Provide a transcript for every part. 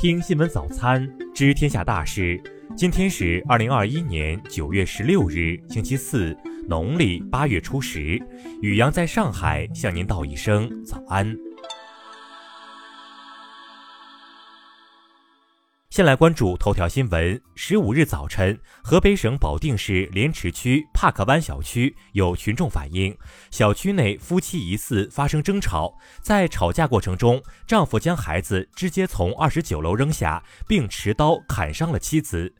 听新闻早餐，知天下大事。今天是二零二一年九月十六日，星期四，农历八月初十。宇阳在上海向您道一声早安。先来关注头条新闻。十五日早晨，河北省保定市莲池区帕克湾小区有群众反映，小区内夫妻疑似发生争吵，在吵架过程中，丈夫将孩子直接从二十九楼扔下，并持刀砍伤了妻子。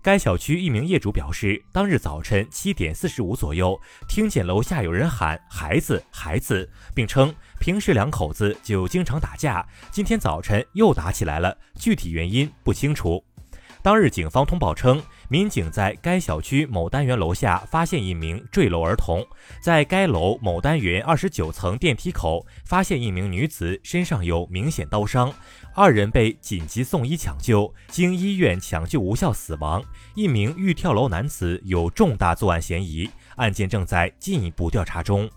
该小区一名业主表示，当日早晨七点四十五左右，听见楼下有人喊“孩子，孩子”，并称平时两口子就经常打架，今天早晨又打起来了，具体原因不清楚。当日，警方通报称，民警在该小区某单元楼下发现一名坠楼儿童，在该楼某单元二十九层电梯口发现一名女子身上有明显刀伤，二人被紧急送医抢救，经医院抢救无效死亡。一名欲跳楼男子有重大作案嫌疑，案件正在进一步调查中。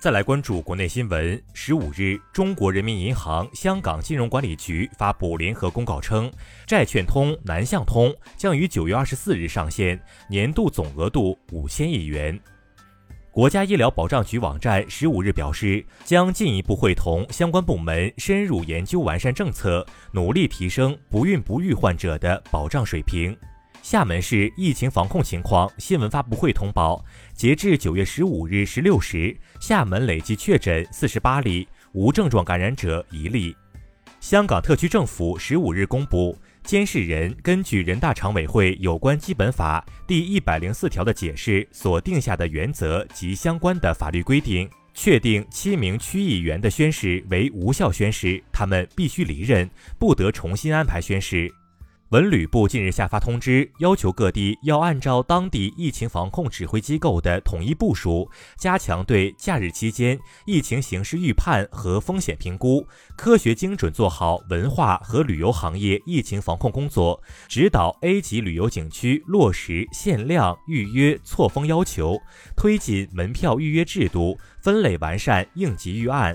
再来关注国内新闻。十五日，中国人民银行香港金融管理局发布联合公告称，债券通、南向通将于九月二十四日上线，年度总额度五千亿元。国家医疗保障局网站十五日表示，将进一步会同相关部门深入研究完善政策，努力提升不孕不育患者的保障水平。厦门市疫情防控情况新闻发布会通报，截至九月十五日十六时，厦门累计确诊四十八例，无症状感染者一例。香港特区政府十五日公布，监视人根据人大常委会有关基本法第一百零四条的解释所定下的原则及相关的法律规定，确定七名区议员的宣誓为无效宣誓，他们必须离任，不得重新安排宣誓。文旅部近日下发通知，要求各地要按照当地疫情防控指挥机构的统一部署，加强对假日期间疫情形势预判和风险评估，科学精准做好文化和旅游行业疫情防控工作，指导 A 级旅游景区落实限量预约错峰要求，推进门票预约制度分类完善，应急预案。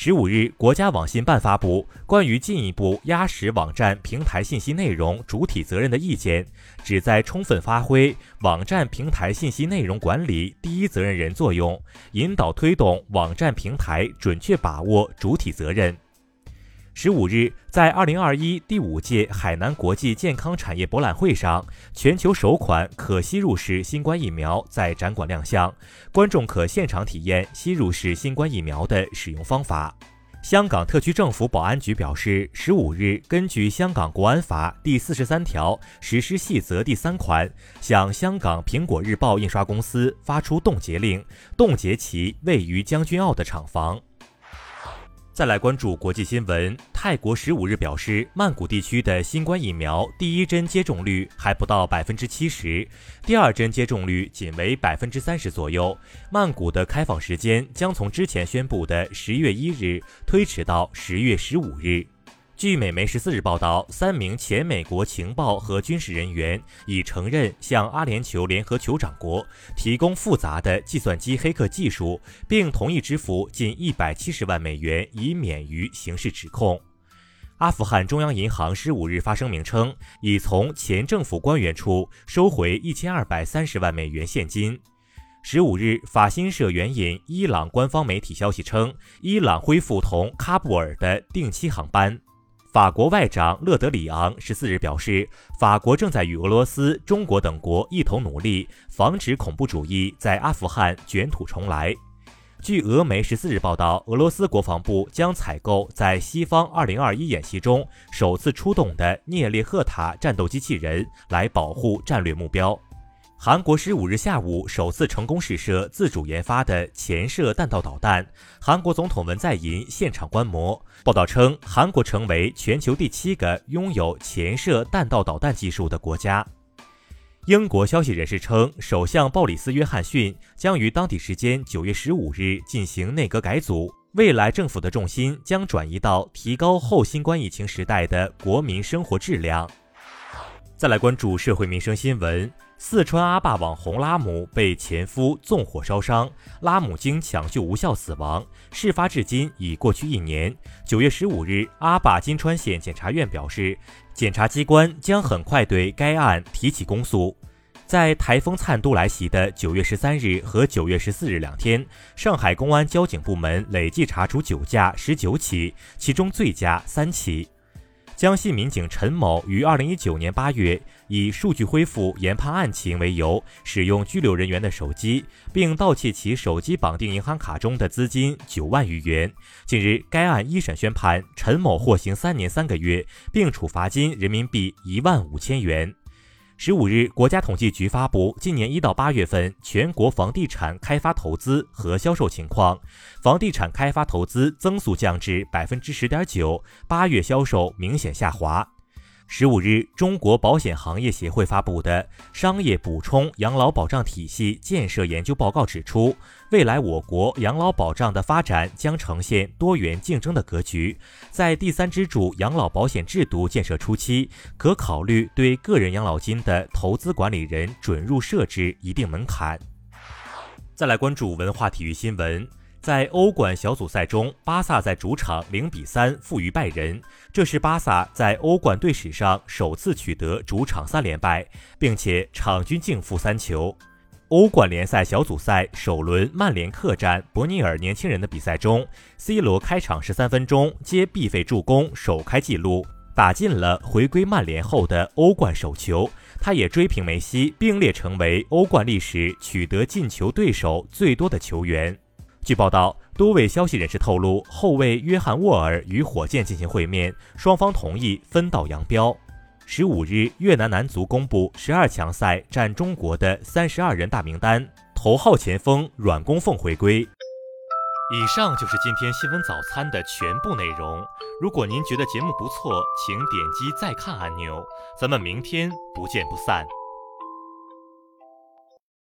十五日，国家网信办发布关于进一步压实网站平台信息内容主体责任的意见，旨在充分发挥网站平台信息内容管理第一责任人作用，引导推动网站平台准确把握主体责任。十五日，在二零二一第五届海南国际健康产业博览会上，全球首款可吸入式新冠疫苗在展馆亮相，观众可现场体验吸入式新冠疫苗的使用方法。香港特区政府保安局表示，十五日根据《香港国安法》第四十三条实施细则第三款，向香港苹果日报印刷公司发出冻结令，冻结其位于将军澳的厂房。再来关注国际新闻。泰国十五日表示，曼谷地区的新冠疫苗第一针接种率还不到百分之七十，第二针接种率仅为百分之三十左右。曼谷的开放时间将从之前宣布的十月一日推迟到十月十五日。据美媒十四日报道，三名前美国情报和军事人员已承认向阿联酋联合酋长国提供复杂的计算机黑客技术，并同意支付近一百七十万美元，以免于刑事指控。阿富汗中央银行十五日发声明称，已从前政府官员处收回一千二百三十万美元现金。十五日，法新社援引伊朗官方媒体消息称，伊朗恢复同喀布尔的定期航班。法国外长勒德里昂十四日表示，法国正在与俄罗斯、中国等国一同努力，防止恐怖主义在阿富汗卷土重来。据俄媒十四日报道，俄罗斯国防部将采购在西方二零二一演习中首次出动的涅列赫塔战斗机器人，来保护战略目标。韩国十五日下午首次成功试射自主研发的潜射弹道导弹，韩国总统文在寅现场观摩。报道称，韩国成为全球第七个拥有潜射弹道导弹技术的国家。英国消息人士称，首相鲍里斯·约翰逊将于当地时间九月十五日进行内阁改组，未来政府的重心将转移到提高后新冠疫情时代的国民生活质量。再来关注社会民生新闻。四川阿坝网红拉姆被前夫纵火烧伤，拉姆经抢救无效死亡。事发至今已过去一年。九月十五日，阿坝金川县检察院表示，检察机关将很快对该案提起公诉。在台风灿都来袭的九月十三日和九月十四日两天，上海公安交警部门累计查处酒驾十九起，其中醉驾三起。江西民警陈某于二零一九年八月以数据恢复、研判案情为由，使用拘留人员的手机，并盗窃其手机绑定银行卡中的资金九万余元。近日，该案一审宣判，陈某获刑三年三个月，并处罚金人民币一万五千元。十五日，国家统计局发布今年一到八月份全国房地产开发投资和销售情况，房地产开发投资增速降至百分之十点九，八月销售明显下滑。十五日，中国保险行业协会发布的《商业补充养老保障体系建设研究报告》指出，未来我国养老保障的发展将呈现多元竞争的格局。在第三支柱养老保险制度建设初期，可考虑对个人养老金的投资管理人准入设置一定门槛。再来关注文化体育新闻。在欧冠小组赛中，巴萨在主场零比三负于拜仁，这是巴萨在欧冠队史上首次取得主场三连败，并且场均净负三球。欧冠联赛小组赛首轮曼联客战伯尼尔年轻人的比赛中，C 罗开场十三分钟接必费助攻首开纪录，打进了回归曼联后的欧冠首球，他也追平梅西，并列成为欧冠历史取得进球对手最多的球员。据报道，多位消息人士透露，后卫约翰沃尔与火箭进行会面，双方同意分道扬镳。十五日，越南男足公布十二强赛战中国的三十二人大名单，头号前锋阮公凤回归。以上就是今天新闻早餐的全部内容。如果您觉得节目不错，请点击再看按钮。咱们明天不见不散。